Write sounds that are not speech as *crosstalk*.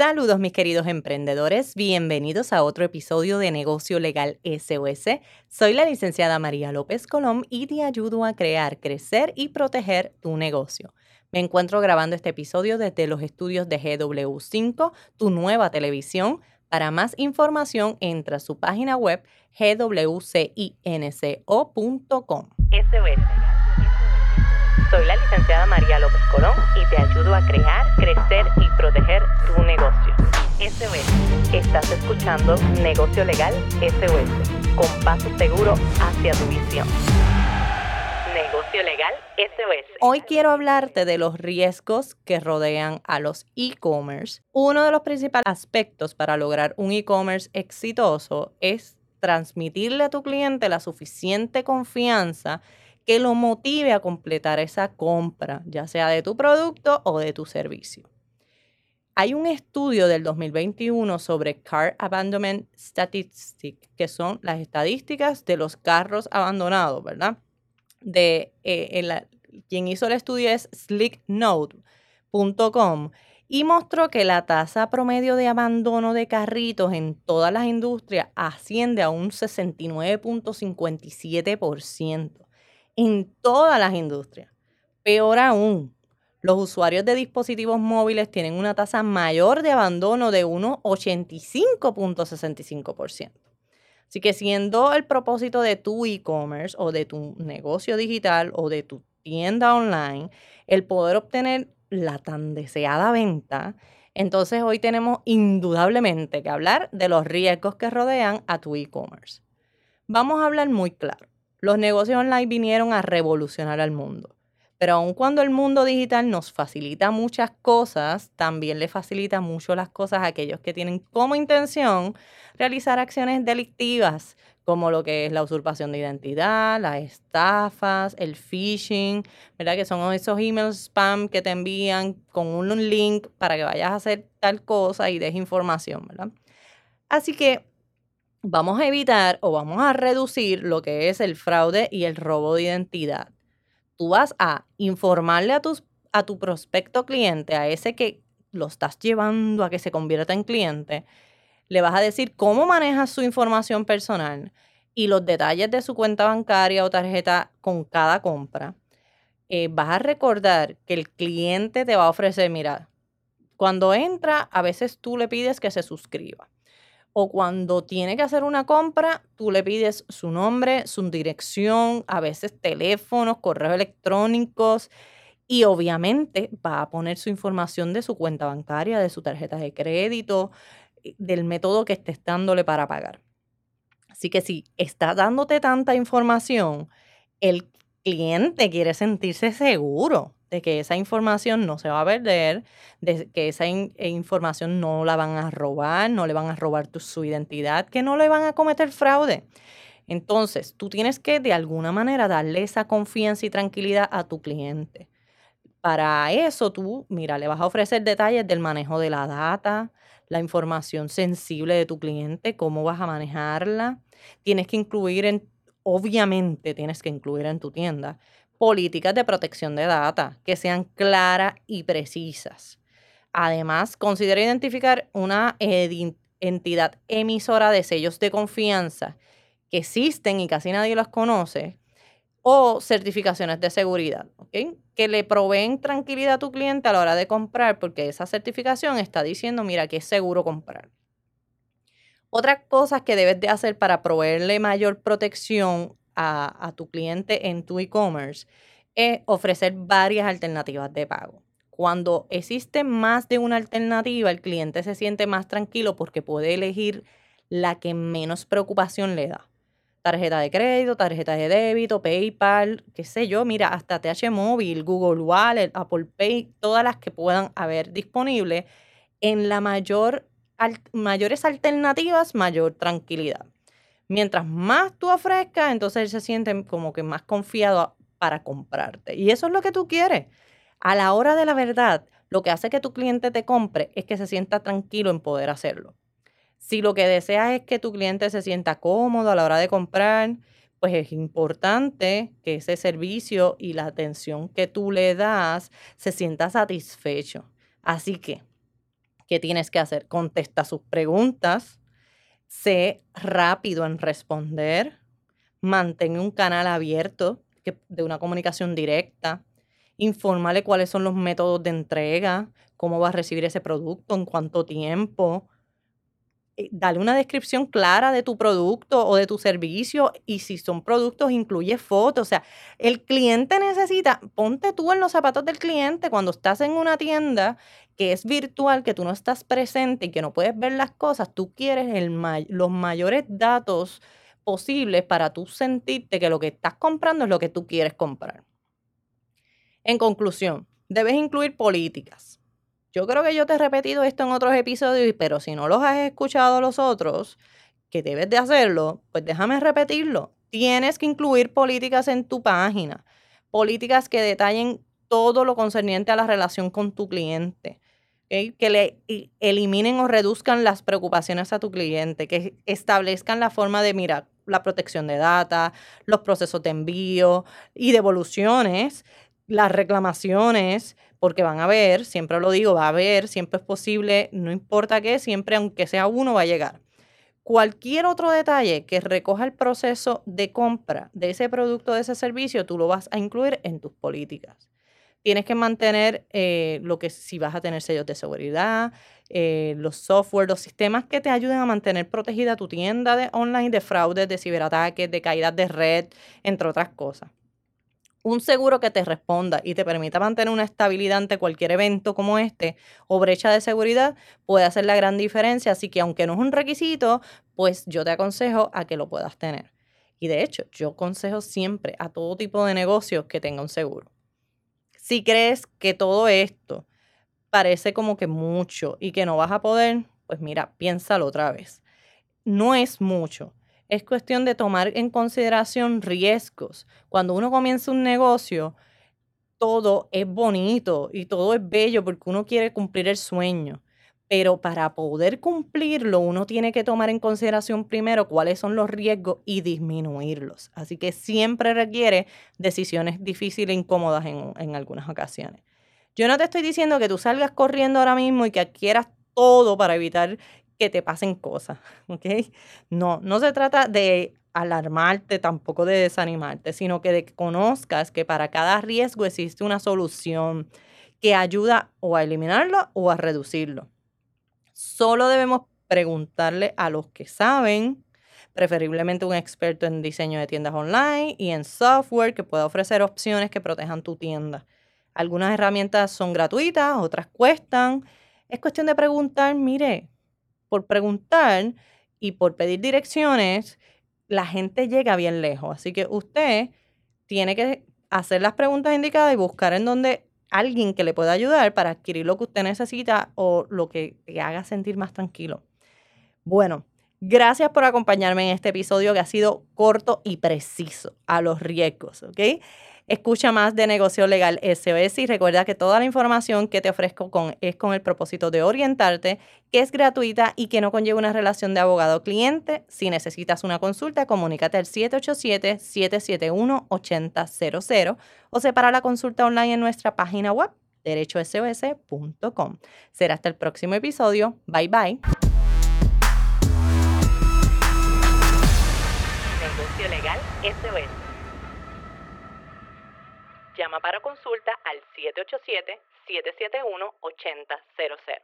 Saludos mis queridos emprendedores, bienvenidos a otro episodio de Negocio Legal SOS. Soy la licenciada María López Colón y te ayudo a crear, crecer y proteger tu negocio. Me encuentro grabando este episodio desde los estudios de GW5, tu nueva televisión. Para más información entra a su página web gwcinco.com. Soy la licenciada María López Colón y te ayudo a crear, crecer y proteger tu negocio. SOS. Estás escuchando Negocio Legal SOS, con paso seguro hacia tu visión. Negocio Legal SOS. Hoy quiero hablarte de los riesgos que rodean a los e-commerce. Uno de los principales aspectos para lograr un e-commerce exitoso es transmitirle a tu cliente la suficiente confianza que lo motive a completar esa compra, ya sea de tu producto o de tu servicio. Hay un estudio del 2021 sobre Car Abandonment Statistics, que son las estadísticas de los carros abandonados, ¿verdad? De, eh, quien hizo el estudio es slicknote.com y mostró que la tasa promedio de abandono de carritos en todas las industrias asciende a un 69.57% en todas las industrias. Peor aún, los usuarios de dispositivos móviles tienen una tasa mayor de abandono de unos 85.65%. Así que siendo el propósito de tu e-commerce o de tu negocio digital o de tu tienda online el poder obtener la tan deseada venta, entonces hoy tenemos indudablemente que hablar de los riesgos que rodean a tu e-commerce. Vamos a hablar muy claro. Los negocios online vinieron a revolucionar al mundo. Pero aun cuando el mundo digital nos facilita muchas cosas, también le facilita mucho las cosas a aquellos que tienen como intención realizar acciones delictivas, como lo que es la usurpación de identidad, las estafas, el phishing, ¿verdad? Que son esos emails spam que te envían con un link para que vayas a hacer tal cosa y des información, ¿verdad? Así que vamos a evitar o vamos a reducir lo que es el fraude y el robo de identidad. Tú vas a informarle a, tus, a tu prospecto cliente, a ese que lo estás llevando a que se convierta en cliente, le vas a decir cómo manejas su información personal y los detalles de su cuenta bancaria o tarjeta con cada compra. Eh, vas a recordar que el cliente te va a ofrecer, mira, cuando entra, a veces tú le pides que se suscriba o cuando tiene que hacer una compra, tú le pides su nombre, su dirección, a veces teléfonos, correos electrónicos y obviamente va a poner su información de su cuenta bancaria, de su tarjeta de crédito, eh, del método que estés dándole para pagar. Así que si está dándote tanta información, el cliente quiere sentirse seguro de que esa información no se va a perder, de que esa eh, información no la van a robar, no le van a robar su identidad, que no le van a cometer fraude. Entonces, tú tienes que de alguna manera darle esa confianza y tranquilidad a tu cliente. Para eso tú, mira, le vas a ofrecer detalles del manejo de la data, la información sensible de tu cliente, cómo vas a manejarla. Tienes que incluir en, obviamente tienes que incluir en tu tienda políticas de protección de data que sean claras y precisas. Además, considera identificar una entidad emisora de sellos de confianza que existen y casi nadie los conoce, o certificaciones de seguridad, que le proveen tranquilidad a tu cliente a la hora de comprar, porque esa certificación está diciendo, mira, que es seguro comprar. Otra cosa que debes de hacer para proveerle mayor protección a, tu cliente en tu e-commerce es ofrecer varias alternativas de pago. Cuando existe más de una alternativa, el cliente se siente más tranquilo porque puede elegir la que menos preocupación le da. Tarjeta de crédito, tarjeta de débito, PayPal, qué sé yo, mira, hasta TH Móvil, Google Wallet, Apple Pay, todas las que puedan haber disponibles. En la mayor, mayores alternativas, mayor tranquilidad. Mientras más tú ofrezcas, entonces él se siente como que más confiado para comprarte. Y eso es lo que tú quieres. A la hora de la verdad, lo que hace que tu cliente te compre es que se sienta tranquilo en poder hacerlo. Si lo que deseas es que tu cliente se sienta cómodo a la hora de comprar, pues es importante que ese servicio y la atención que tú le das se sienta satisfecho. Así que ¿Qué tienes que hacer? Contesta sus preguntas, sé rápido en responder, mantén un canal abierto de una comunicación directa, infórmale cuáles son los métodos de entrega, cómo va a recibir ese producto, en cuánto tiempo. Eh, dale una descripción clara de tu producto o de tu servicio y si son productos incluye fotos. O sea, el cliente necesita, ponte tú en los zapatos del cliente cuando estás en una tienda que es virtual, que tú no estás presente y que no puedes ver las cosas, tú quieres el los mayores datos posibles para tú sentirte que lo que estás comprando es lo que tú quieres comprar. En conclusión, debes incluir políticas. Yo creo que yo te he repetido esto en otros episodios, pero si no los has escuchado los otros, que debes de hacerlo, pues déjame repetirlo. Tienes que incluir políticas en tu página, políticas que detallen todo lo concerniente a la relación con tu cliente que le eliminen o reduzcan las preocupaciones a tu cliente, que establezcan la forma de, mira, la protección de data, los procesos de envío y devoluciones, las reclamaciones, porque van a ver, siempre lo digo, va a haber, siempre es posible, no importa qué, siempre aunque sea uno va a llegar. Cualquier otro detalle que recoja el proceso de compra de ese producto, de ese servicio, tú lo vas a incluir en tus políticas. Tienes que mantener eh, lo que si vas a tener sellos de seguridad, eh, los software, los sistemas que te ayuden a mantener protegida tu tienda de online de fraudes, de ciberataques, de caídas de red, entre otras cosas. Un seguro que te responda y te permita mantener una estabilidad ante cualquier evento como este o brecha de seguridad puede hacer la gran diferencia. Así que aunque no es un requisito, pues yo te aconsejo a que lo puedas tener. Y de hecho, yo aconsejo siempre a todo tipo de negocios que tenga un seguro. Si crees que todo esto parece como que mucho y que no vas a poder, pues mira, piénsalo otra vez. No es mucho. Es cuestión de tomar en consideración riesgos. Cuando uno comienza un negocio, todo es bonito y todo es bello porque uno quiere cumplir el sueño pero para poder cumplirlo uno tiene que tomar en consideración primero cuáles son los riesgos y disminuirlos. Así que siempre requiere decisiones difíciles e incómodas en, algunas ocasiones. Yo no te estoy diciendo que tú salgas corriendo ahora mismo y que adquieras todo para evitar que te pasen cosas, *laughs* ¿ok? No, no se trata de alarmarte, tampoco de desanimarte, sino que de que conozcas que para cada riesgo existe una solución que ayuda o a eliminarlo o a reducirlo. Solo debemos preguntarle a los que saben, preferiblemente un experto en diseño de tiendas online y en software que pueda ofrecer opciones que protejan tu tienda. Algunas herramientas son gratuitas, otras cuestan. Es cuestión de preguntar, mire, por preguntar y por pedir direcciones, la gente llega bien lejos. Así que usted tiene que hacer las preguntas indicadas y buscar en donde alguien que le pueda ayudar para adquirir lo que usted necesita o lo que te haga sentir más tranquilo. Bueno, gracias por acompañarme en este episodio que ha sido corto y preciso a los riesgos, ¿ok? Escucha más de Negocio Legal SOS y recuerda que toda la información que te ofrezco con, es con el propósito de orientarte, que es gratuita y que no conlleva una relación de abogado-cliente. Si necesitas una consulta, comunícate al 787-771-8000 o separa la consulta online en nuestra página web derechosos.com. Será hasta el próximo episodio. Bye bye. Negocio Legal SOS. Llama para consulta al 787-771-8000.